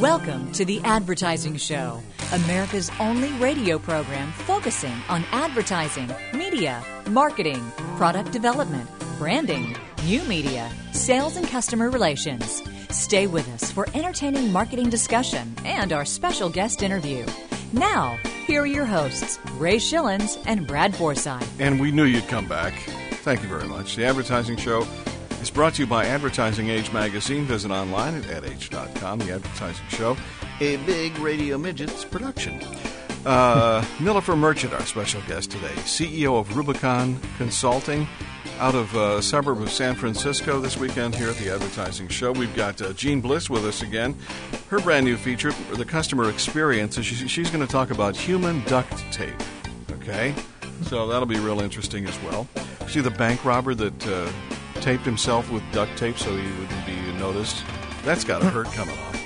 Welcome to The Advertising Show, America's only radio program focusing on advertising, media, marketing, product development, branding, new media, sales, and customer relations. Stay with us for entertaining marketing discussion and our special guest interview. Now, here are your hosts, Ray Schillens and Brad Forsythe. And we knew you'd come back. Thank you very much. The Advertising Show is brought to you by Advertising Age Magazine. Visit online at adage.com. The Advertising Show, a big radio midgets production. Uh, Nilofer Merchant, our special guest today, CEO of Rubicon Consulting out of uh, a suburb of San Francisco this weekend here at the Advertising Show. We've got uh, Jean Bliss with us again. Her brand new feature, the customer experience, is she, she's going to talk about human duct tape. Okay? So that'll be real interesting as well. See the bank robber that uh, taped himself with duct tape so he wouldn't be noticed? That's got to hurt coming off.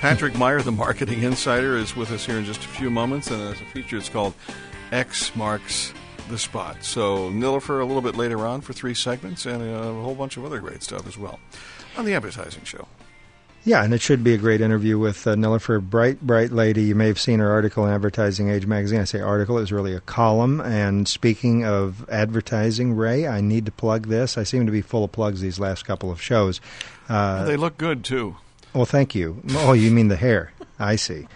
Patrick Meyer, the marketing insider, is with us here in just a few moments, and as a feature, it's called X Marks the spot. So Nilofer a little bit later on for three segments and a whole bunch of other great stuff as well on the advertising show. Yeah, and it should be a great interview with uh, Nilofer, bright, bright lady. You may have seen her article in Advertising Age magazine. I say article; it was really a column. And speaking of advertising, Ray, I need to plug this. I seem to be full of plugs these last couple of shows. Uh, they look good too. Well, thank you. Oh, you mean the hair? I see.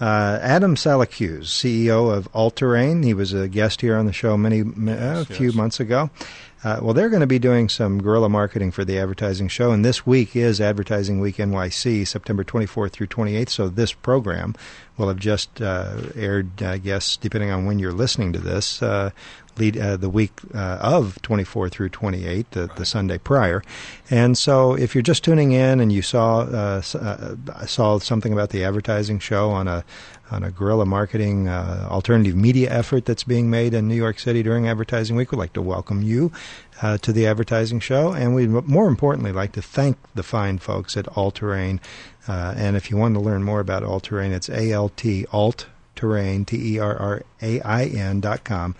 Uh, Adam Salacuse, CEO of Alt Terrain. He was a guest here on the show many uh, a few yes. months ago. Uh, well, they're going to be doing some guerrilla marketing for the advertising show, and this week is Advertising Week NYC, September 24th through 28th. So this program will have just uh, aired, I guess, depending on when you're listening to this, uh, lead uh, the week uh, of 24 through 28, the, right. the, Sunday prior. And so, if you're just tuning in and you saw uh, uh saw something about the advertising show on a on a guerrilla marketing uh, alternative media effort that's being made in New York City during Advertising Week, we'd like to welcome you uh, to the advertising show, and we'd more importantly like to thank the fine folks at Alt Terrain. and if you want to learn more about Alt Terrain, it's A L T Alt Terrain, T E R R A I N dot com.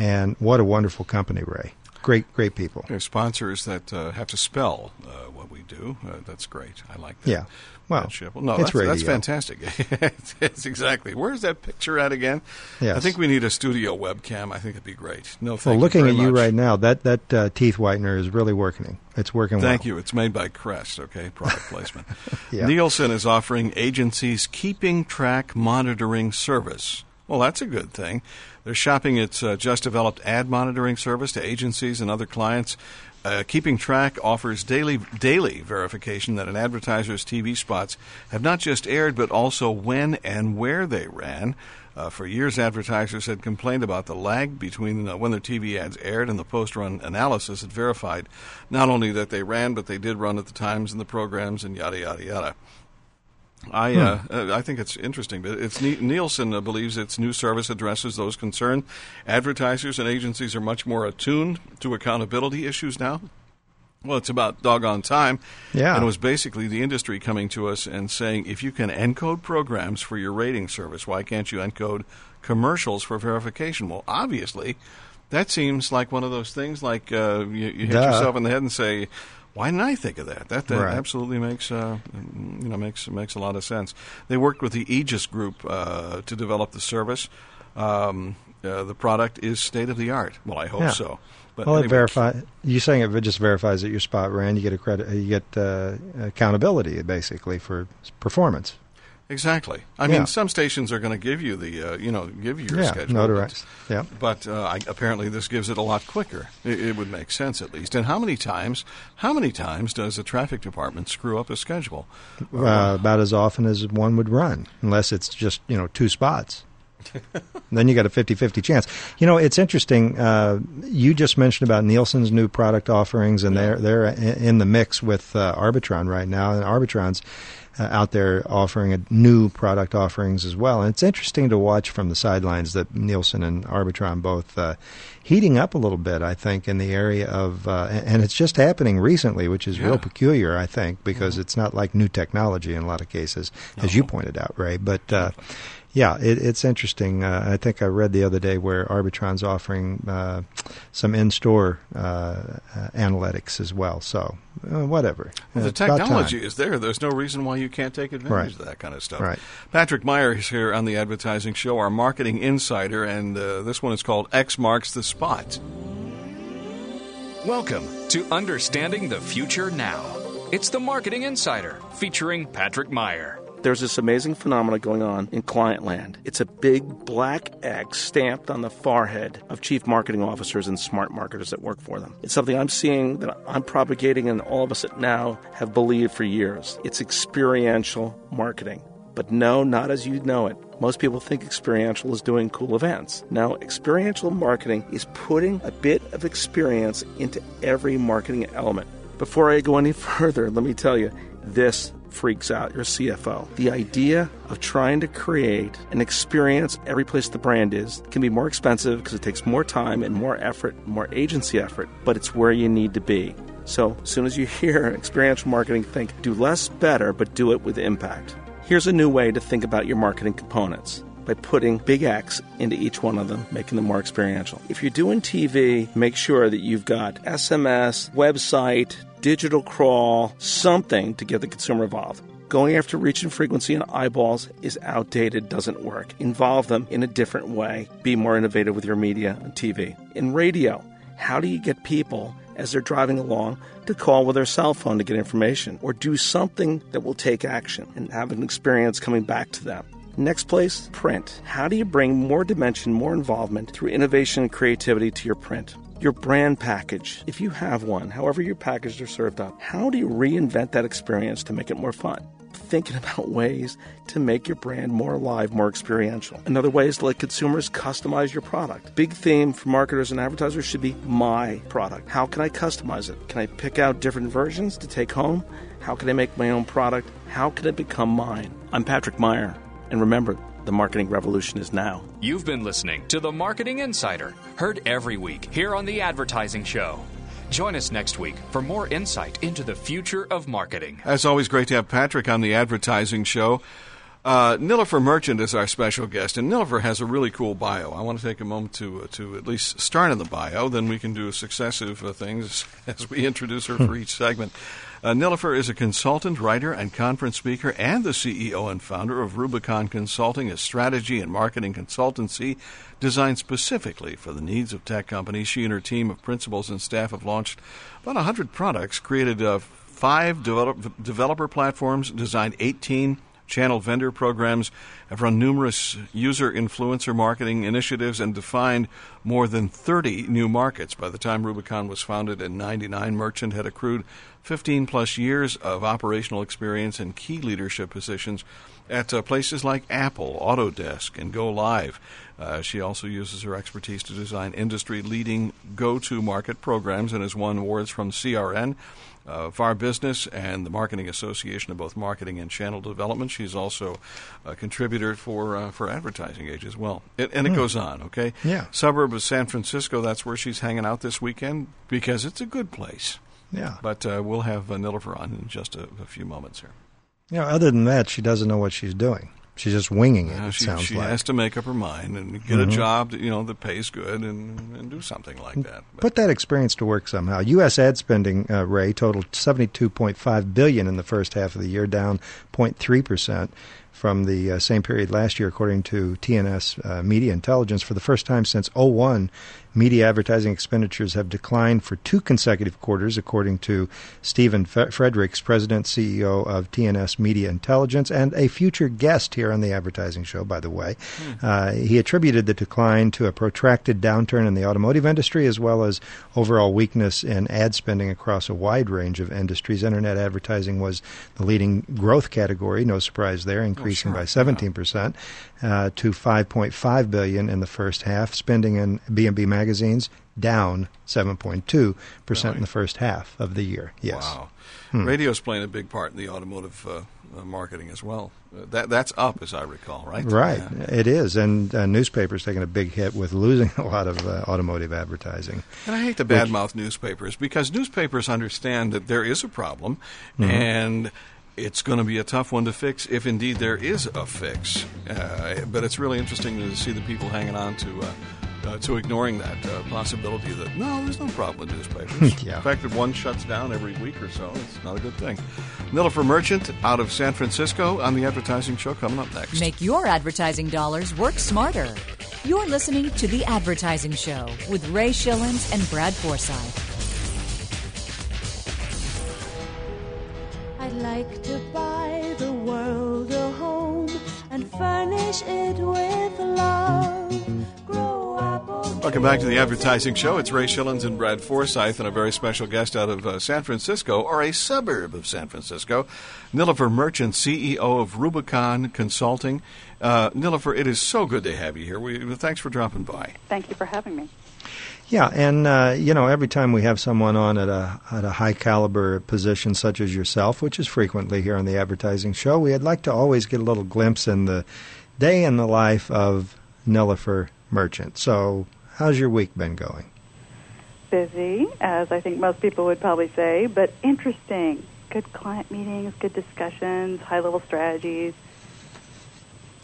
And what a wonderful company, Ray. Great, great people. They're sponsors that uh, have to spell uh, what we do. Uh, that's great. I like that. Yeah. Well, no, that's, that's, fantastic. it's exactly. Where's that picture at again? Yes. I think we need a studio webcam. I think it'd be great. No, well, you looking at you right now, that that uh, teeth whitener is really working. It's working. Thank well. you. It's made by Crest. Okay, product placement. yeah. Nielsen is offering agencies keeping track monitoring service. Well, that's a good thing. They're shopping its uh, just developed ad monitoring service to agencies and other clients uh, Keeping Track offers daily daily verification that an advertiser's TV spots have not just aired, but also when and where they ran. Uh, for years, advertisers had complained about the lag between uh, when their TV ads aired and the post-run analysis had verified not only that they ran, but they did run at the times and the programs and yada yada yada. I uh, hmm. uh, I think it's interesting, but it's Nielsen uh, believes its new service addresses those concerned. Advertisers and agencies are much more attuned to accountability issues now. Well, it's about doggone time. Yeah. And it was basically the industry coming to us and saying, if you can encode programs for your rating service, why can't you encode commercials for verification? Well, obviously, that seems like one of those things like uh, you, you hit Duh. yourself in the head and say, why didn't I think of that? That, that right. absolutely makes uh, you know makes makes a lot of sense. They worked with the Aegis Group uh, to develop the service. Um, uh, the product is state of the art. Well, I hope yeah. so. But well, anyway. it verify. You saying it just verifies that your spot ran. You get a credit. You get uh, accountability basically for performance. Exactly. I yeah. mean, some stations are going to give you the, uh, you know, give you your yeah, schedule. Notarized. Yeah. But uh, I, apparently, this gives it a lot quicker. It, it, would make sense at least. And how many times? How many times does a traffic department screw up a schedule? Uh, about as often as one would run, unless it's just you know two spots. then you got a 50-50 chance. You know, it's interesting. Uh, you just mentioned about Nielsen's new product offerings, and yeah. they're they're in the mix with uh, Arbitron right now. And Arbitron's uh, out there offering a new product offerings as well. And it's interesting to watch from the sidelines that Nielsen and Arbitron both uh, heating up a little bit. I think in the area of, uh, and it's just happening recently, which is yeah. real peculiar. I think because mm-hmm. it's not like new technology in a lot of cases, no. as you pointed out, Ray. But uh, yeah, it, it's interesting. Uh, I think I read the other day where Arbitron's offering uh, some in-store uh, uh analytics as well. So uh, whatever. Well, the technology is there. There's no reason why you can't take advantage Right. of that kind of stuff. Right. Patrick Meyer is here on the Advertising Show, our marketing insider, and uh, this one is called X Marks the Spot. Welcome to Understanding the Future Now. It's the Marketing Insider featuring Patrick Meyer. There's this amazing phenomenon going on in client land. It's a big black X stamped on the forehead of chief marketing officers and smart marketers that work for them. It's something I'm seeing that I'm propagating, and all of us that now have believed for years. It's experiential marketing. But no, not as you know it. Most people think experiential is doing cool events. Now, experiential marketing is putting a bit of experience into every marketing element. Before I go any further, let me tell you this freaks out your CFO. The idea of trying to create an experience every place the brand is can be more expensive because it takes more time and more effort, more agency effort, but it's where you need to be. So, as soon as you hear experiential marketing, think do less better, but do it with impact. Here's a new way to think about your marketing components by putting big X into each one of them, making them more experiential. If you're doing TV, make sure that you've got SMS, website, digital crawl, something to get the consumer involved. Going after reach and frequency and eyeballs is outdated, doesn't work. Involve them in a different way. Be more innovative with your media and TV. In radio, how do you get people as they're driving along to call with their cell phone to get information or do something that will take action and have an experience coming back to them? Next place, print. How do you bring more dimension, more involvement through innovation and creativity to your print? Your brand package, if you have one, however your packaged or served up, how do you reinvent that experience to make it more fun? Thinking about ways to make your brand more alive, more experiential. Another way is to let consumers customize your product. Big theme for marketers and advertisers should be my product. How can I customize it? Can I pick out different versions to take home? How can I make my own product? How can it become mine? I'm Patrick Meyer, and remember, the marketing revolution is now. You've been listening to the Marketing Insider, heard every week here on The Advertising Show. Join us next week for more insight into the future of marketing. As always, great to have Patrick on the Advertising Show. Uh, Nilofer Merchant is our special guest, and Nilofer has a really cool bio. I want to take a moment to uh, to at least start in the bio, then we can do successive uh, things as we introduce her for each segment. Uh, Nilofer is a consultant, writer, and conference speaker, and the CEO and founder of Rubicon Consulting, a strategy and marketing consultancy designed specifically for the needs of tech companies. She and her team of principals and staff have launched about 100 products, created uh, five develop- developer platforms, designed 18 channel vendor programs, have run numerous user influencer marketing initiatives, and defined more than 30 new markets. By the time Rubicon was founded in 99, Merchant had accrued 15 plus years of operational experience in key leadership positions at uh, places like Apple, Autodesk, and GoLive. Uh, she also uses her expertise to design industry leading go to market programs and has won awards from CRN uh, VAR Business and the Marketing Association of both marketing and channel development. She's also a contributor for uh, for Advertising Age as well. It, and it goes on, okay? Yeah. Suburb of San Francisco, that's where she's hanging out this weekend because it's a good place. Yeah. But uh, we'll have uh, Nilofer on in just a, a few moments here. Yeah, other than that, she doesn't know what she's doing. She's just winging it. It she sounds she like. has to make up her mind and get a job that, you know that pays good and, and do something like that. But- Put that experience to work somehow. U.S. ad spending, uh, Ray, totaled 72.5 billion in the first half of the year, down 0.3 percent from the uh, same period last year, according to TNS uh, Media Intelligence. For the first time since 01, media advertising expenditures have declined for two consecutive quarters, according to Stephen Fe- Fredericks, President CEO of TNS Media Intelligence, and a future guest here on the Advertising Show, by the way. Uh, he attributed the decline to a protracted downturn in the automotive industry, as well as overall weakness in ad spending across a wide range of industries. Internet advertising was the leading growth category, no surprise there, increasing sure, by 17% uh, to 5.5 billion in the first half. Spending in B2B magazines down 7.2 percent in the first half of the year. Yes. Wow. Radio's playing a big part in the automotive uh, uh, marketing as well. Uh, that that's up, as I recall, right? Right, Yeah. it is, and uh, newspapers taking a big hit with losing a lot of uh, automotive advertising. And I hate to badmouth newspapers because newspapers understand that there is a problem, and it's going to be a tough one to fix if indeed there is a fix. Uh, but it's really interesting to see the people hanging on to uh, uh, to ignoring that uh, possibility that no, there's no problem with newspapers. Yeah. The fact that one shuts down every week or so, it's not a good thing. Nilofer Merchant out of San Francisco on the Advertising Show coming up next. Make your advertising dollars work smarter. You're listening to The Advertising Show with Ray Schillens and Brad Forsythe. Welcome back to the Advertising Show. It's Ray Schillens and Brad Forsythe, and a very special guest out of uh, San Francisco, or a suburb of San Francisco, Nilofer Merchant, CEO of Rubicon Consulting. Uh, Nilofer, it is so good to have you here. We, thanks for dropping by. Thank you for having me. Yeah, and uh, you know, every time we have someone on at a at a high caliber position such as yourself, which is frequently here on the advertising show, we'd like to always get a little glimpse in the day in the life of Nilofer Merchant. So, how's your week been going? Busy, as I think most people would probably say, but interesting. Good client meetings, good discussions, high level strategies.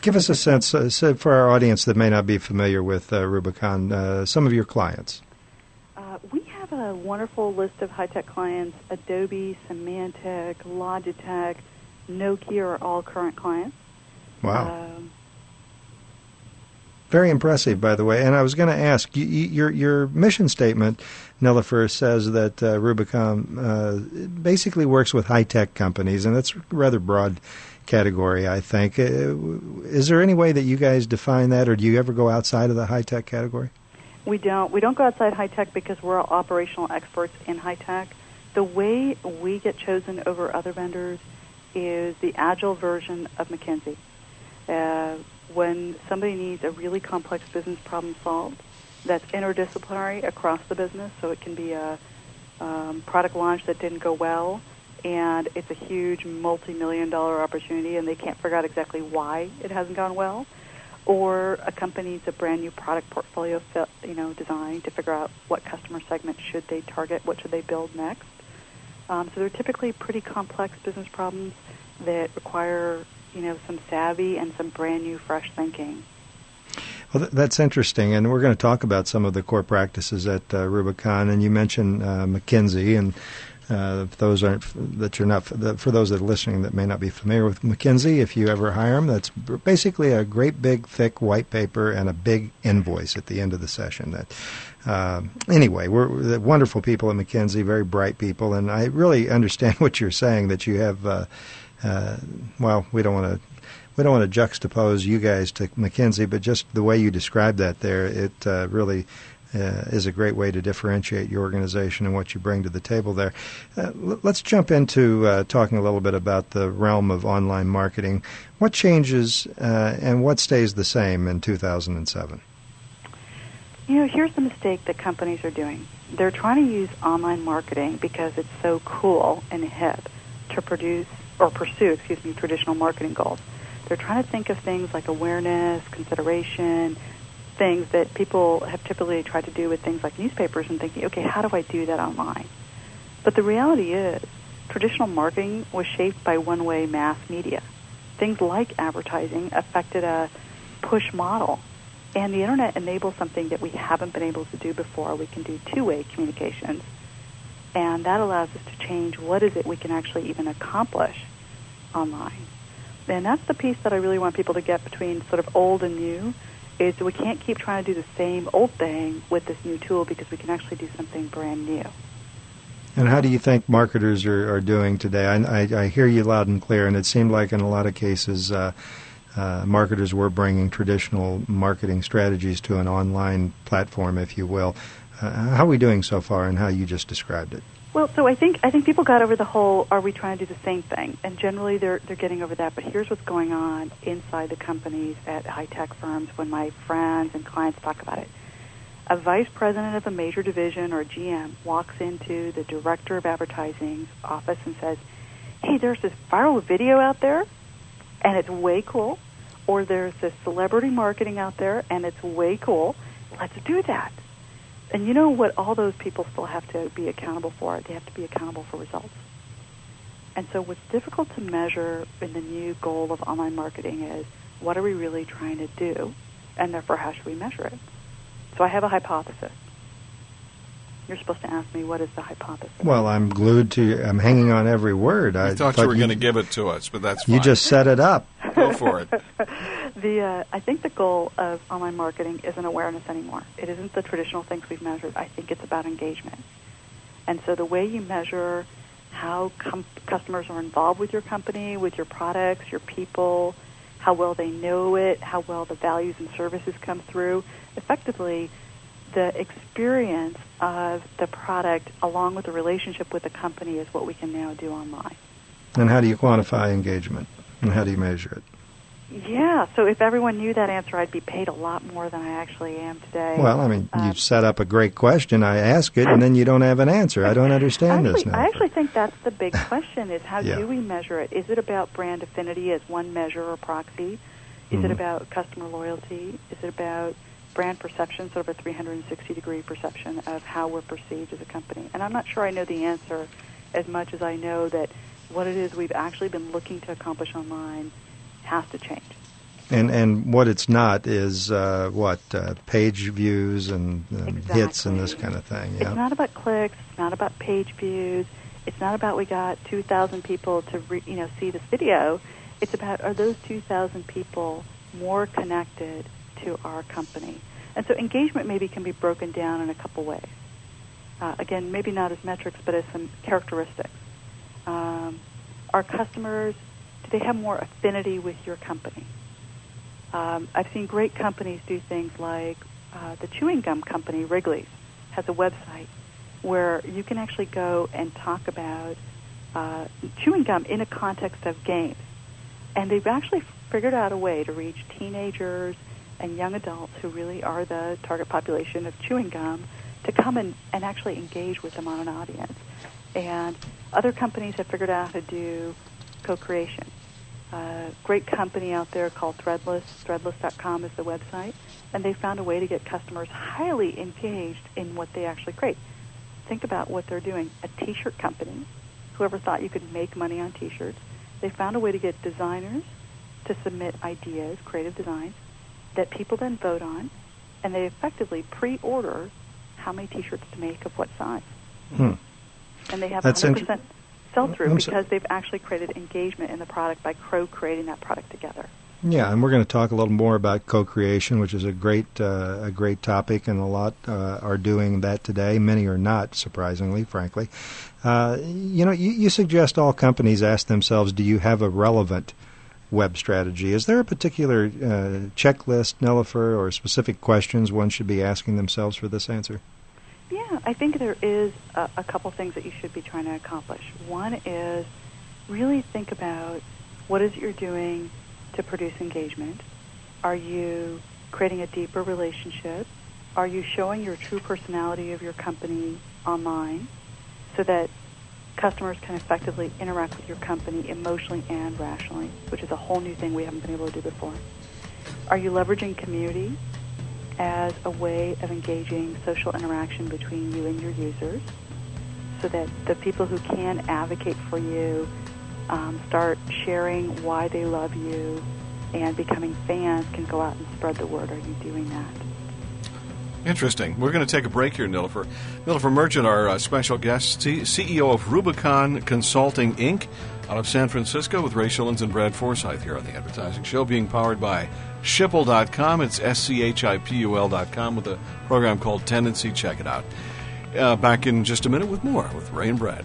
Give us a sense uh, so for our audience that may not be familiar with uh, Rubicon, uh, some of your clients. Uh, we have a wonderful list of high tech clients Adobe, Symantec, Logitech, Nokia are all current clients. Wow. Um, Very impressive, by the way. And I was going to ask, you, you, your your mission statement, Nilofer, says that uh, Rubicon uh, basically works with high tech companies, and that's a rather broad category, I think. Uh, is there any way that you guys define that, or do you ever go outside of the high tech category? We don't. We don't go outside high tech because we're all operational experts in high tech. The way we get chosen over other vendors is the agile version of McKinsey. Uh, when somebody needs a really complex business problem solved, that's interdisciplinary across the business. So it can be a um, product launch that didn't go well, and it's a huge multi-million dollar opportunity, and they can't figure out exactly why it hasn't gone well or a company needs a brand new product portfolio fit, you know, designed to figure out what customer segment should they target, what should they build next. Um, so they're typically pretty complex business problems that require, you know, some savvy and some brand new, fresh thinking. Well, that's interesting, and we're going to talk about some of the core practices at uh, Rubicon. And you mentioned uh, McKinsey, and uh, those aren't that you're not for those that are listening that may not be familiar with McKinsey, if you ever hire them, that's basically a great big thick white paper and a big invoice at the end of the session. That uh, anyway, we're, we're wonderful people at McKinsey, very bright people, and I really understand what you're saying that you have. Uh, uh, well, we don't want to we don't want to juxtapose you guys to McKinsey, but just the way you described that there, it uh, really uh, is a great way to differentiate your organization and what you bring to the table there. Uh, l- let's jump into uh, talking a little bit about the realm of online marketing. What changes uh, and what stays the same in 2007? You know, here's the mistake that companies are doing. They're trying to use online marketing because it's so cool and hip to produce or pursue, excuse me, traditional marketing goals. They're trying to think of things like awareness, consideration, things that people have typically tried to do with things like newspapers and thinking, okay, how do I do that online? But the reality is, traditional marketing was shaped by one way mass media. Things like advertising affected a push model. And the internet enables something that we haven't been able to do before. We can do two way communications. And that allows us to change what is it we can actually even accomplish online. And that's the piece that I really want people to get between sort of old and new is that we can't keep trying to do the same old thing with this new tool because we can actually do something brand new. And how do you think marketers are, are doing today? I, I, I hear you loud and clear, and it seemed like in a lot of cases, uh, uh, marketers were bringing traditional marketing strategies to an online platform, if you will. Uh, how are we doing so far, and how you just described it? Well, so I think I think people got over the whole "Are we trying to do the same thing?" and generally they're they're getting over that. But here's what's going on inside the companies at high tech firms when my friends and clients talk about it. A vice president of a major division or GM walks into the director of advertising's office and says, "Hey, there's this viral video out there, and it's way cool." Or there's this celebrity marketing out there, and it's way cool. Let's do that. And you know what all those people still have to be accountable for? They have to be accountable for results. And so what's difficult to measure in the new goal of online marketing is what are we really trying to do? And therefore, how should we measure it? So I have a hypothesis. You're supposed to ask me what is the hypothesis. Well, I'm glued to. You. I'm hanging on every word. I, I thought you were going to give it to us, but that's fine. You just set it up. Go for it. the uh, I think the goal of online marketing isn't awareness anymore. It isn't the traditional things we've measured. I think it's about engagement. And so the way you measure how com- customers are involved with your company, with your products, your people, how well they know it, how well the values and services come through, effectively the experience of the product along with the relationship with the company is what we can now do online. And how do you quantify engagement? And how do you measure it? Yeah, so if everyone knew that answer, I'd be paid a lot more than I actually am today. Well, I mean, Um, you set up a great question. I ask it, and then you don't have an answer. I don't understand actually, this now. I actually think that's the big question: is how Yeah. do we measure it? Is it about brand affinity as one measure or proxy? Is it Mhm. about customer loyalty? Is it about brand perception, sort of a 360 degree perception of how we're perceived as a company? And I'm not sure I know the answer as much as I know that what it is we've actually been looking to accomplish online has to change. And and what it's not is uh, what uh, page views and, and hits and this kind of thing. Yeah. It's not about clicks. It's not about page views. It's not about we got 2,000 people to re, you know see this video. It's about are those 2,000 people more connected to our company? And so engagement maybe can be broken down in a couple ways. Uh, again, maybe not as metrics, but as some characteristics. Um, our customers, do they have more affinity with your company? Um, I've seen great companies do things like uh, the chewing gum company, Wrigley's, has a website where you can actually go and talk about uh, chewing gum in a context of games. And they've actually figured out a way to reach teenagers and young adults who really are the target population of chewing gum to come and, and actually engage with them on an audience. And other companies have figured out how to do co-creation. A great company out there called Threadless, threadless.com is the website, and they found a way to get customers highly engaged in what they actually create. Think about what they're doing. A t-shirt company, whoever thought you could make money on t-shirts, they found a way to get designers to submit ideas, creative designs, that people then vote on, and they effectively pre-order how many t-shirts to make of what size. Hmm. And they have That's 100% inter- sell-through I'm sorry. because they've actually created engagement in the product by co-creating that product together. Yeah, and we're going to talk a little more about co-creation, which is a great uh, a great topic, and a lot uh, are doing that today. Many are not, surprisingly, frankly. Uh, you know, you, you suggest all companies ask themselves, "Do you have a relevant web strategy?" Is there a particular uh, checklist, Nilofer, or specific questions one should be asking themselves for this answer? Yeah, I think there is a, a couple things that you should be trying to accomplish. One is really think about what is it you're doing to produce engagement. Are you creating a deeper relationship? Are you showing your true personality of your company online so that customers can effectively interact with your company emotionally and rationally, which is a whole new thing we haven't been able to do before? Are you leveraging community as a way of engaging social interaction between you and your users so that the people who can advocate for you um, start sharing why they love you and becoming fans can go out and spread the word. Are you doing that? Interesting. We're going to take a break here, Nilofer. Nilofer Merchant, our uh, special guest, C- CEO of Rubicon Consulting, Inc., out of San Francisco, with Ray Schillens and Brad Forsythe here on the Advertising Show, being powered by Schipul.com. It's S-C-H-I-P-U-L.com with a program called Tendenci. Check it out. Uh, back in just a minute with more with Ray and Brad.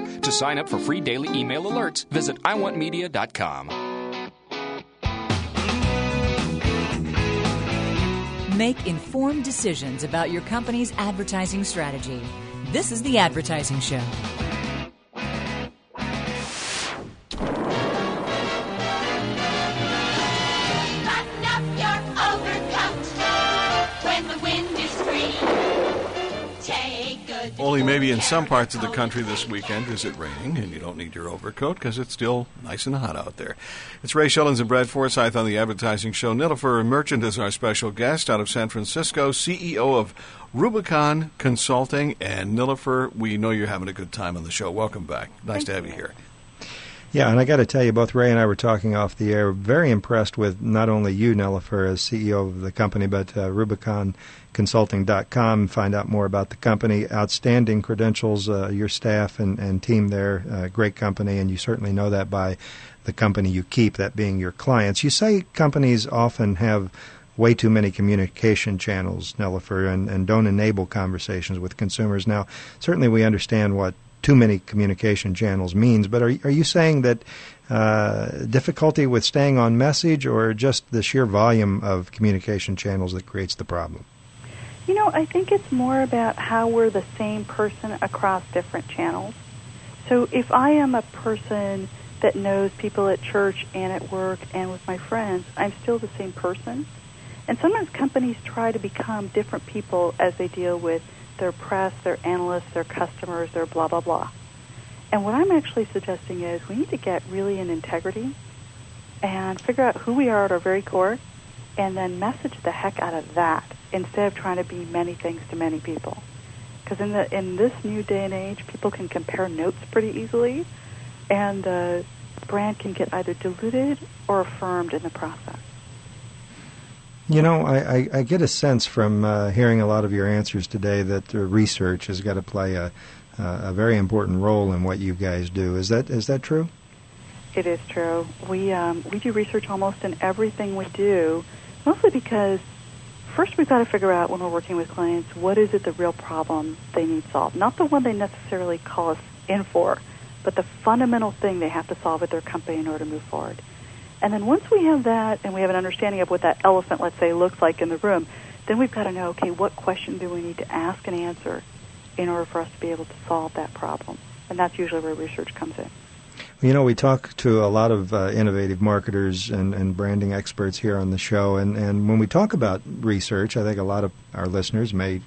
To sign up for free daily email alerts, visit iwantmedia.com. Make informed decisions about your company's advertising strategy. This is The Advertising Show. Only maybe in some parts of the country this weekend is it raining, and you don't need your overcoat because it's still nice and hot out there. It's Ray Schillens and Brad Forsythe on the Advertising Show. Nilofer Merchant is our special guest out of San Francisco, CEO of Rubicon Consulting. And Nilofer, we know you're having a good time on the show. Welcome back. Nice Thank to have you here. Yeah, and I got to tell you, both Ray and I were talking off the air. Very impressed with not only you, Nilofer, as CEO of the company, but uh, RubiconConsulting.com. Find out more about the company. Outstanding credentials, uh, your staff and, and team there. Uh, great company, and you certainly know that by the company you keep, that being your clients. You say companies often have way too many communication channels, Nilofer, and, and don't enable conversations with consumers. Now, certainly we understand what too many communication channels means, but are, are you saying that uh, difficulty with staying on message or just the sheer volume of communication channels that creates the problem? You know, I think it's more about how we're the same person across different channels. So if I am a person that knows people at church and at work and with my friends, I'm still the same person. And sometimes companies try to become different people as they deal with their press, their analysts, their customers, their blah, blah, blah. And what I'm actually suggesting is we need to get really in integrity and figure out who we are at our very core and then message the heck out of that instead of trying to be many things to many people. Because in the in this new day and age, people can compare notes pretty easily, and the brand can get either diluted or affirmed in the process. You know, I, I, I get a sense from uh, hearing a lot of your answers today that uh, research has got to play a, a very important role in what you guys do. Is that is that true? It is true. We um, we do research almost in everything we do, mostly because first we've got to figure out when we're working with clients what is it the real problem they need solved, not the one they necessarily call us in for, but the fundamental thing they have to solve at their company in order to move forward. And then once we have that and we have an understanding of what that elephant, let's say, looks like in the room, then we've got to know, okay, what question do we need to ask and answer in order for us to be able to solve that problem? And that's usually where research comes in. You know, we talk to a lot of uh, innovative marketers and, and branding experts here on the show, and, and when we talk about research, I think a lot of our listeners may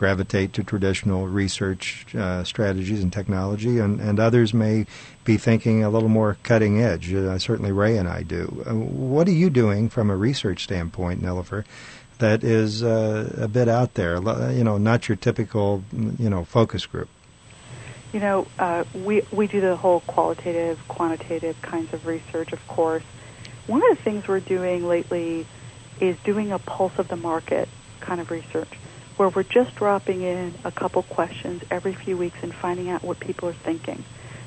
gravitate to traditional research uh, strategies and technology, and, and others may be thinking a little more cutting edge. Uh, certainly, Ray and I do. Uh, what are you doing from a research standpoint, Nilofer, that is uh, a bit out there? You know, not your typical, you know, focus group. You know, uh, we we do the whole qualitative, quantitative kinds of research, of course. One of the things we're doing lately is doing a pulse of the market kind of research, where we're just dropping in a couple questions every few weeks and finding out what people are thinking.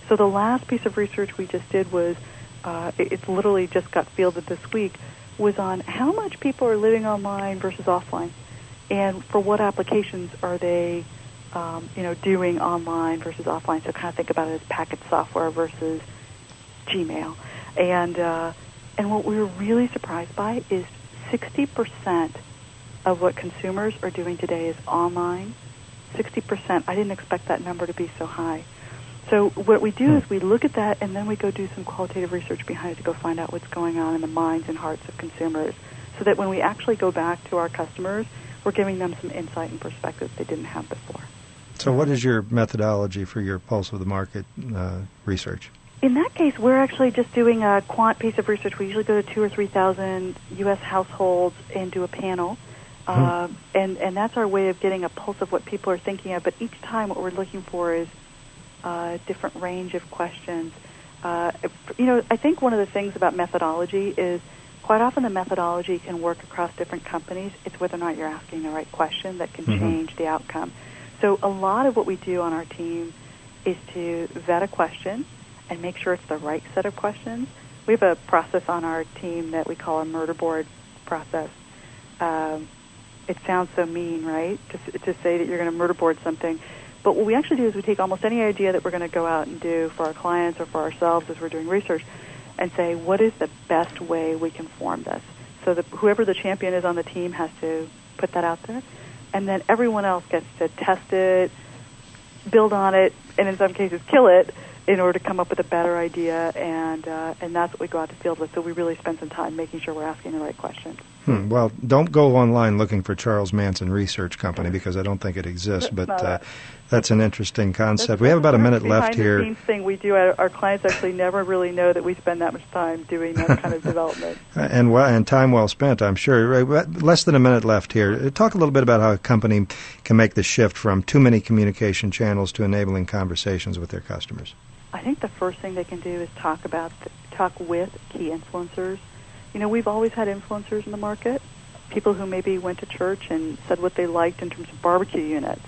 So the last piece of research we just did was, uh, it- it's literally just got fielded this week, was on how much people are living online versus offline, and for what applications are they um, you know, doing online versus offline. So kind of think about it as packet software versus Gmail. And uh, and what we were really surprised by is 60% of what consumers are doing today is online. 60%. I didn't expect that number to be so high. So what we do is we look at that and then we go do some qualitative research behind it to go find out what's going on in the minds and hearts of consumers so that when we actually go back to our customers, we're giving them some insight and perspective they didn't have before. So, what is your methodology for your pulse of the market uh, research? In that case, we're actually just doing a quant piece of research. We usually go to two or three thousand U.S. households and do a panel, uh, and and that's our way of getting a pulse of what people are thinking of. But each time, what we're looking for is a different range of questions. Uh, you know, I think one of the things about methodology is quite often the methodology can work across different companies. It's whether or not you're asking the right question that can Mhm. change the outcome. So a lot of what we do on our team is to vet a question and make sure it's the right set of questions. We have a process on our team that we call a murder board process. Um, it sounds so mean, right, to, to say that you're going to murder board something. But what we actually do is we take almost any idea that we're going to go out and do for our clients or for ourselves as we're doing research and say, what is the best way we can form this? So that whoever the champion is on the team has to put that out there. And then everyone else gets to test it, build on it, and in some cases kill it in order to come up with a better idea. And, uh, and that's what we go out to field with. So we really spend some time making sure we're asking the right questions. Hmm. Well, don't go online looking for Charles Manson Research Company because I don't think it exists. But uh, that's an interesting concept. we have about a minute left here. The thing we do. Our, our clients actually never really know that we spend that much time doing that kind of development. And well, and time well spent, I'm sure. Less than a minute left here. Uh, Talk a little bit about how a company can make the shift from too many communication channels to enabling conversations with their customers. I think the first thing they can do is talk about talk with key influencers. You know, we've always had influencers in the market, people who maybe went to church and said what they liked in terms of barbecue units.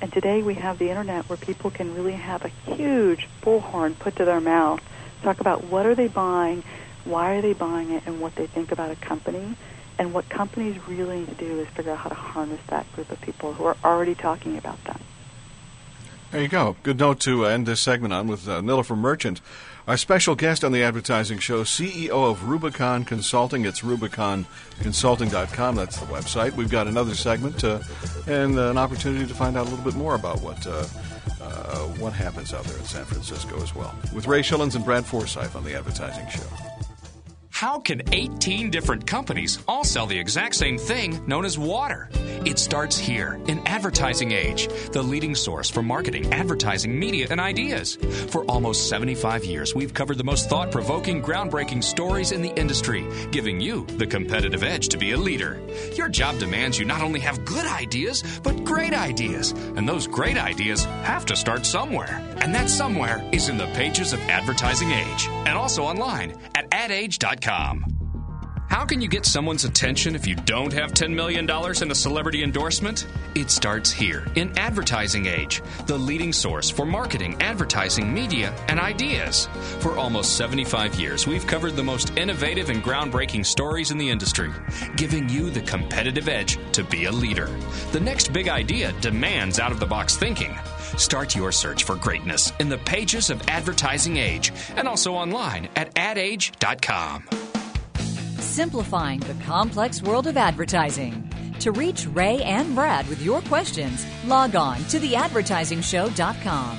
And today we have the internet where people can really have a huge bullhorn put to their mouth, talk about what are they buying, why are they buying it, and what they think about a company. And what companies really need to do is figure out how to harness that group of people who are already talking about them. There you go. Good note to end this segment on with uh, Nilofer Merchant, our special guest on the advertising show, CEO of Rubicon Consulting. It's rubiconconsulting.com. That's the website. We've got another segment uh, and uh, an opportunity to find out a little bit more about what uh, uh, what happens out there in San Francisco as well. With Ray Schillens and Brad Forsythe on the advertising show. How can 18 different companies all sell the exact same thing known as water? It starts here in Advertising Age, the leading source for marketing, advertising, media, and ideas. For almost 75 years, we've covered the most thought provoking, groundbreaking stories in the industry, giving you the competitive edge to be a leader. Your job demands you not only have good ideas, but great ideas. And those great ideas have to start somewhere. And that somewhere is in the pages of Advertising Age and also online at adage.com. How can you get someone's attention if you don't have $10 million in a celebrity endorsement? It starts here in Advertising Age, the leading source for marketing, advertising, media, and ideas. For almost 75 years, we've covered the most innovative and groundbreaking stories in the industry, giving you the competitive edge to be a leader. The next big idea demands out of the box thinking. Start your search for greatness in the pages of Advertising Age and also online at adage.com. Simplifying the complex world of advertising. To reach Ray and Brad with your questions, log on to theadvertisingshow.com.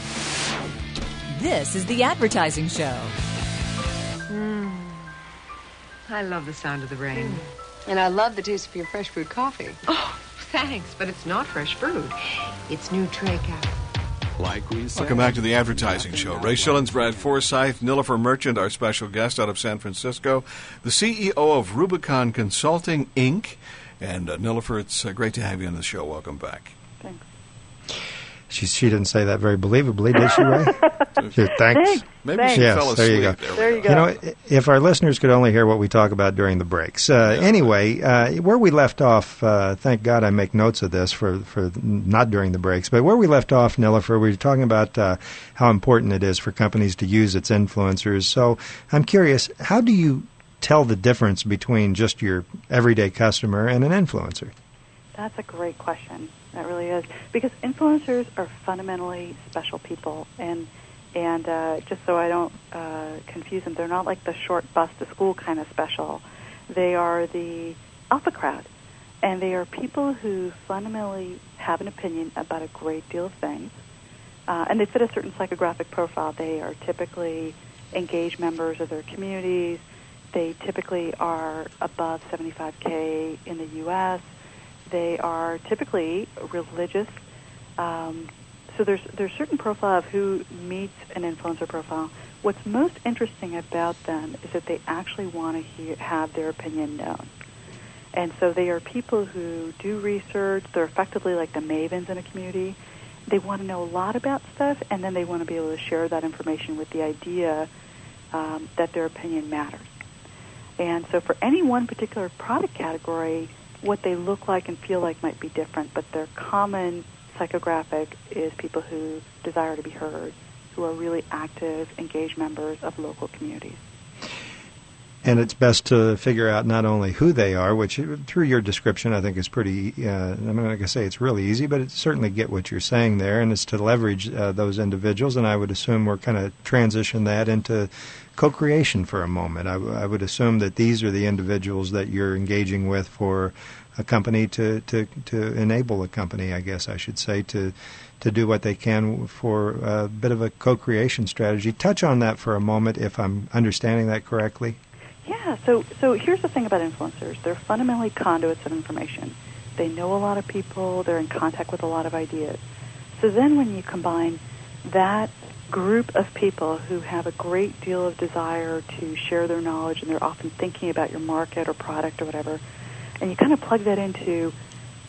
This is The Advertising Show. Mm. I love the sound of the rain. Mm. And I love the taste of your fresh fruit coffee. Oh, thanks, but it's not fresh fruit. It's new Trey Cafe. Like we said. Welcome back to the advertising show. Ray Schillens, Brad Forsythe, Nilofer Merchant, our special guest out of San Francisco, the CEO of Rubicon Consulting, Inc. And uh, Nilofer, it's uh, great to have you on the show. Welcome back. Thanks. She she didn't say that very believably, did she, Ray? She- Thanks. Thanks. Maybe Thanks. she Yes, fell there asleep. you go. we There you go. You know, if our listeners could only hear what we talk about during the breaks. Uh, Anyway, uh, where we left off, uh, thank God I make notes of this for, for not during the breaks, but where we left off, Nilofer, we were talking about uh, how important it is for companies to use its influencers. So I'm curious, how do you tell the difference between just your everyday customer and an influencer? That's a great question. That really is because influencers are fundamentally special people, and and uh, just so I don't uh, confuse them, they're not like the short bus to school kind of special. They are the alpha crowd, and they are people who fundamentally have an opinion about a great deal of things, uh, and they fit a certain psychographic profile. They are typically engaged members of their communities. They typically are above 75k in the U.S. They are typically religious. Um, so there's there's certain profile of who meets an influencer profile. What's most interesting about them is that they actually want to have their opinion known. And so they are people who do research. They're effectively like the mavens in a community. They want to know a lot about stuff, and then they want to be able to share that information with the idea um, that their opinion matters. And so for any one particular product category, what they look like and feel like might be different, but their common psychographic is people who desire to be heard, who are really active, engaged members of local communities. And it's best to figure out not only who they are, which uh, through your description I think is pretty. Uh, I'm not going to say it's really easy, but it's certainly get what you're saying there, and it's to leverage uh, those individuals. And I would assume we're kind of transition that into co-creation for a moment. I, would assume that these are the individuals that you're engaging with for a company to, to, to enable a company, I guess I should say, to to do what they can for a bit of a co-creation strategy. Touch on that for a moment, if I'm understanding that correctly. Yeah, so so here's the thing about influencers. They're fundamentally conduits of information. They know a lot of people, they're in contact with a lot of ideas. So then when you combine that group of people who have a great deal of desire to share their knowledge and they're often thinking about your market or product or whatever, and you kind of plug that into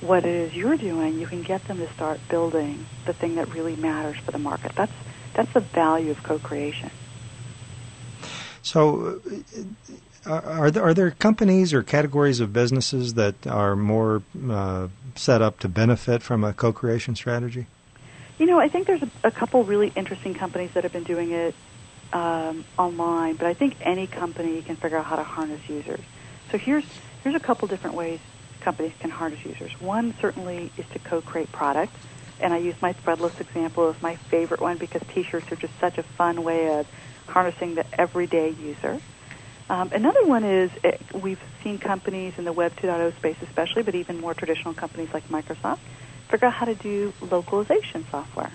what it is you're doing, you can get them to start building the thing that really matters for the market. That's that's the value of co-creation. So, are there, are there companies or categories of businesses that are more uh, set up to benefit from a co-creation strategy? You know, I think there's a, a couple really interesting companies that have been doing it um, online, but I think any company can figure out how to harness users. So here's here's a couple different ways companies can harness users. One certainly is to co-create products, and I use my Threadless example as my favorite one because T-shirts are just such a fun way of harnessing the everyday user. Um, another one is it, eh, we've seen companies in the Web 2.0 space, especially, but even more traditional companies like Microsoft, figure out how to do localization software.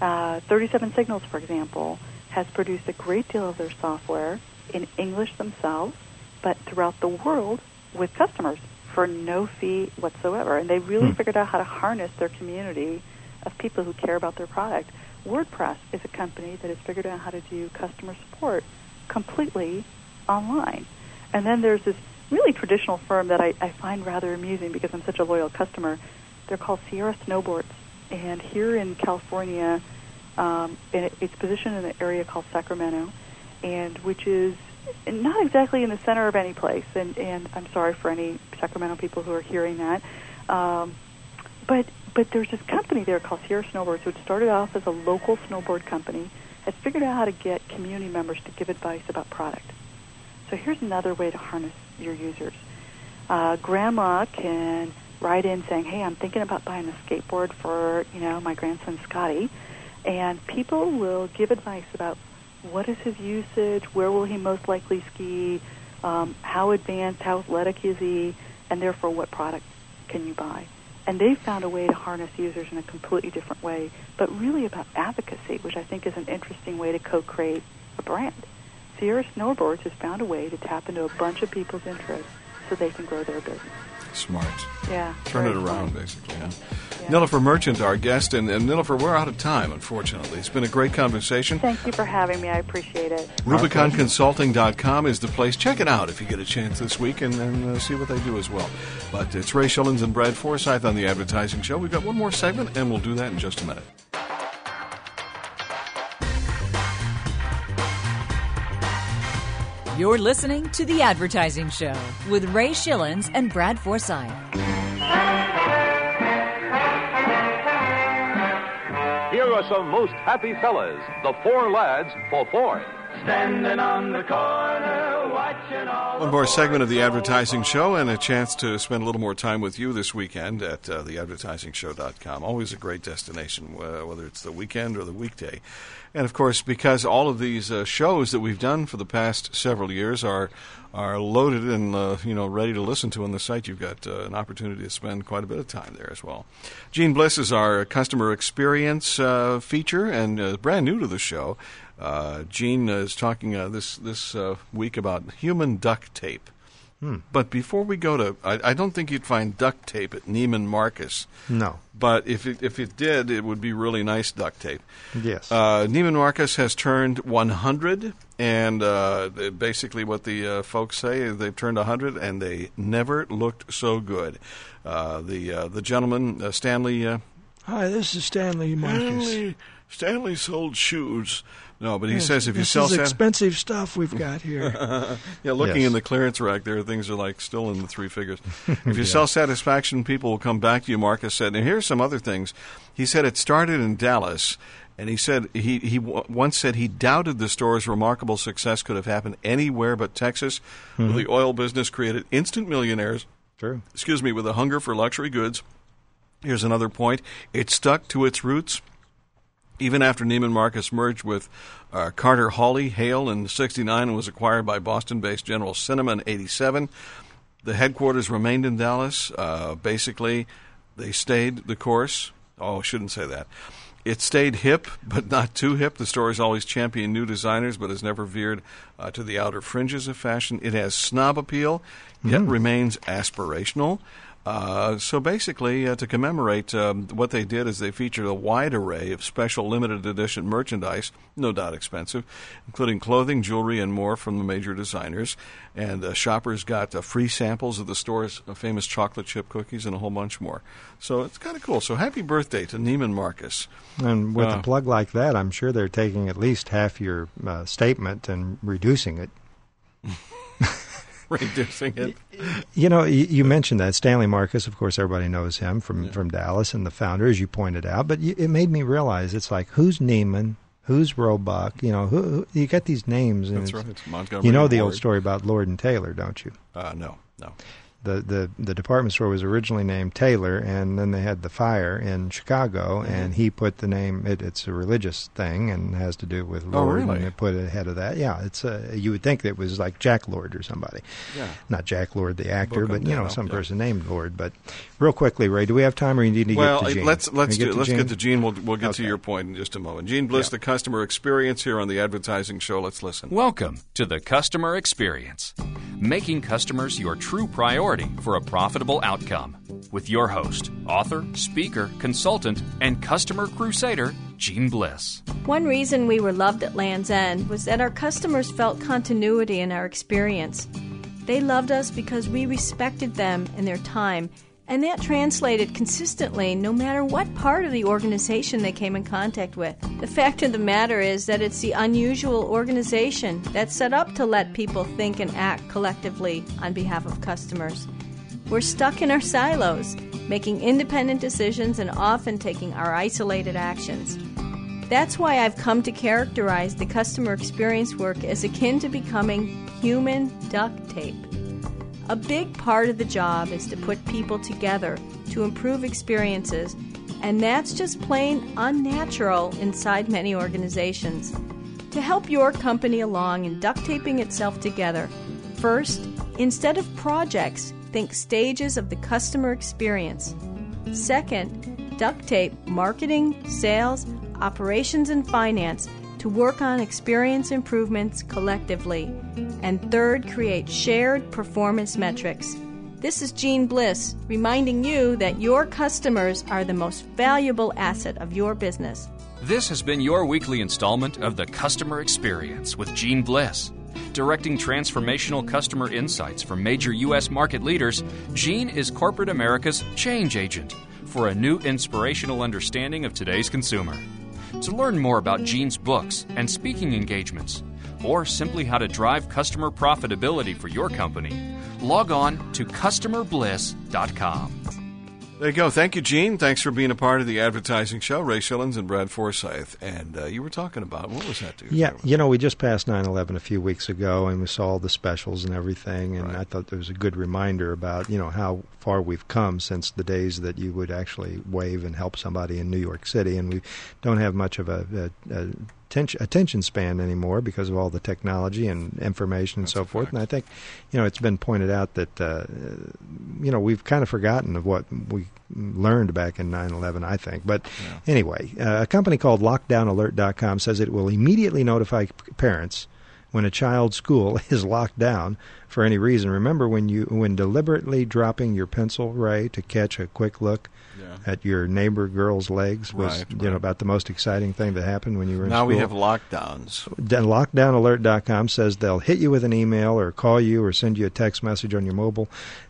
Uh, 37 Signals, for example, has produced a great deal of their software in English themselves, but throughout the world with customers for no fee whatsoever. And they really hmm. figured out how to harness their community of people who care about their product. WordPress is a company that has figured out how to do customer support completely online. And then there's this really traditional firm that I, I find rather amusing because I'm such a loyal customer. They're called Sierra Snowboards. And here in California, um, and it's positioned in an area called Sacramento, and which is not exactly in the center of any place. And, and I'm sorry for any Sacramento people who are hearing that. Um, but but there's this company there called Sierra Snowboards, which started off as a local snowboard company, has figured out how to get community members to give advice about product. So here's another way to harness your users. Uh, grandma can write in saying, "Hey, I'm thinking about buying a skateboard for you know my grandson Scotty," and people will give advice about what is his usage, where will he most likely ski, um, how advanced, how athletic is he, and therefore what product can you buy. And they've found a way to harness users in a completely different way, but really about advocacy, which I think is an interesting way to co-create a brand. Sierra Snowboards has found a way to tap into a bunch of people's interests so they can grow their business. Smart. Yeah. Turn it around, smart. basically. Yeah. yeah. Nilofer Merchant, our guest, and, and Nilofer, we're out of time, unfortunately. It's been a great conversation. Thank you for having me. I appreciate it. RubiconConsulting.com is the place. Check it out if you get a chance this week and, and uh, see what they do as well. But it's Ray Schillens and Brad Forsythe on the Advertising Show. We've got one more segment, and we'll do that in just a minute. You're listening to The Advertising Show with Ray Schillens and Brad Forsythe. Here are some most happy fellas, the four lads for Ford. Standing on the corner, watching all. One more segment of the advertising show, and a chance to spend a little more time with you this weekend at uh, theadvertisingshow.com. Always a great destination, uh, whether it's the weekend or the weekday. And of course, because all of these uh, shows that we've done for the past several years are are loaded and uh, you know ready to listen to on the site, you've got uh, an opportunity to spend quite a bit of time there as well. Jeanne Bliss is our customer experience uh, feature and uh, brand new to the show. Uh, Jeanne is talking this this week about human duct tape. Hmm. But before we go to, I, I, don't think you'd find duct tape at Neiman Marcus. No. But if it, if it did, it would be really nice duct tape. Yes. Uh, Neiman Marcus has turned 100, and uh, basically what the uh, folks say is they've turned 100, and they never looked so good. Uh, the uh, the gentleman uh, Stanley. Hi, this is Stanley Marcus. Stanley, Stanley sold shoes no, but he yes, says if you sell is expensive stuff we've got here. yeah, looking yes. in the clearance rack, there things are like still in the three figures. if you yeah. sell satisfaction, people will come back to you. Marcus said, and here's some other things. He said it started in Dallas. And he said he he once said he doubted the store's remarkable success could have happened anywhere but Texas, mm-hmm. where the oil business created instant millionaires. True. Excuse me, with a hunger for luxury goods. Here's another point: it stuck to its roots even after Neiman Marcus merged with uh, Carter Hawley Hale in 69 and was acquired by Boston based General Cinema in 87, the headquarters remained in Dallas. Uh, basically, they stayed the course. Oh, I shouldn't say that. It stayed hip, but not too hip. The store has always championed new designers, but has never veered uh, to the outer fringes of fashion. It has snob appeal, yet Mm. remains aspirational. Uh, so basically, uh, to commemorate um, what they did, is they featured a wide array of special limited edition merchandise, no doubt expensive, including clothing, jewelry, and more from the major designers. And uh, shoppers got uh, free samples of the store's uh, famous chocolate chip cookies and a whole bunch more. So it's kind of cool. So happy birthday to Neiman Marcus. And with Uh, a plug like that, I'm sure they're taking at least half your uh, statement and reducing it. reducing it. You know, you, you mentioned that Stanley Marcus. Of course, everybody knows him from from Dallas and the founder, as you pointed out. But you, it made me realize it's like who's Neiman, who's Roebuck. You know, who, who you got these names. That's right. It's Montgomery You know the old story about Lord and Taylor, don't you? Uh, no, no. The, the the department store was originally named Taylor, and then they had the fire in Chicago, Mm-hmm. and he put the name. It, it's a religious thing and has to do with Oh, Lord, really? and it put it ahead of that. Yeah, it's uh, you would think that it was like Jack Lord or somebody. Yeah. Not Jack Lord the actor, Book but you know some yeah. person named Lord. But real quickly, Ray, do we have time, or you need to well, get to Jeanne? let's let's we do, let's Jeanne? get to Jeanne. We'll we'll get to your point in just a moment. Jeanne Bliss, the customer experience here on the advertising show. Let's listen. Welcome to the customer experience, making customers your true priority for a profitable outcome. With your host, author, speaker, consultant, and customer crusader, Jeanne Bliss. One reason we were loved at Lands' End was that our customers felt continuity in our experience. They loved us because we respected them and their time, and that translated consistently no matter what part of the organization they came in contact with. The fact of the matter is that it's the unusual organization that's set up to let people think and act collectively on behalf of customers. We're stuck in our silos, making independent decisions and often taking our isolated actions. That's why I've come to characterize the customer experience work as akin to becoming human duct tape. A big part of the job is to put people together to improve experiences, and that's just plain unnatural inside many organizations. To help your company along in duct taping itself together, first, instead of projects, think stages of the customer experience. Second, duct tape marketing, sales, operations, and finance to work on experience improvements collectively. And third, create shared performance metrics. This is Jeanne Bliss reminding you that your customers are the most valuable asset of your business. This has been your weekly installment of the Customer Experience with Jeanne Bliss. Directing transformational customer insights from major U.S. market leaders, Jeanne is corporate America's change agent for a new inspirational understanding of today's consumer. To learn more about Jeanne's books and speaking engagements, or simply how to drive customer profitability for your company, log on to customerbliss.com. There you go. Thank you, Jeanne. Thanks for being a part of the advertising show. Ray Schillens and Brad Forsythe. And uh, you were talking about what was that? Yeah, you know, we just passed 9/11 a few weeks ago, and we saw all the specials and everything, and I thought there was a good reminder about you know how far we've come since the days that you would actually wave and help somebody in New York City, and we don't have much of a, a, a attention, span anymore because of all the technology and information and so forth. And I think, you know, it's been pointed out that, uh, you know, we've kind of forgotten of what we learned back in 9/11. I think, but anyway, uh, a company called LockdownAlert.com says it will immediately notify parents when a child's school is locked down for any reason. Remember when you when deliberately dropping your pencil ray to catch a quick look Yeah. at your neighbor girl's legs was Right, you know about the most exciting thing that happened when you were in Now school. we have lockdowns. Then LockdownAlert.com says they'll hit you with an email or call you or send you a text message on your mobile,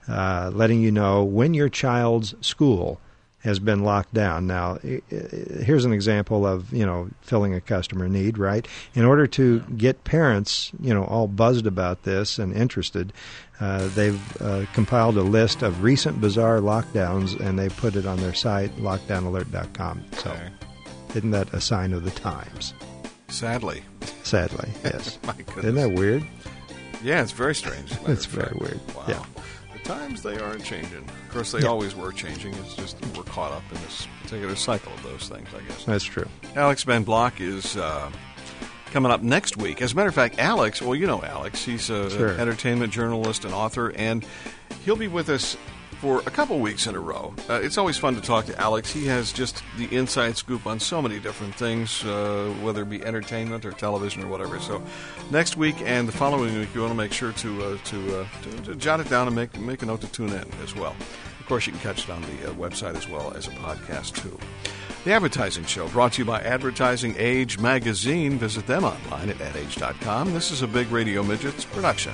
uh, letting you know when your child's school has been locked down. Now, here's an example of you know filling a customer need. Right, in order to get parents you know all buzzed about this and interested, uh, they've uh, compiled a list of recent bizarre lockdowns and they put it on their site LockdownAlert.com. So, isn't that a sign of the times? Sadly. Sadly, yes. My goodness. Isn't that weird? Yeah, it's very strange. as a matter It's very fact. weird. Wow. Yeah. Times they aren't changing. Of course, they Yeah. always were changing. It's just we're caught up in this particular cycle of those things, I guess. That's true. Alex Ben Block is uh, coming up next week. As a matter of fact, Alex, well, you know Alex. He's an Sure. entertainment journalist and author, and he'll be with us for a couple weeks in a row. Uh, it's always fun to talk to Alex. He has just the inside scoop on so many different things, uh, whether it be entertainment or television or whatever. So, next week and the following week, you want to make sure to uh, to, uh, to, to jot it down and make make a note to tune in as well. Of course, you can catch it on the uh, website as well as a podcast too. The Advertising Show, brought to you by Advertising Age Magazine. Visit them online at adage.com. This is a Big Radio Midgets production.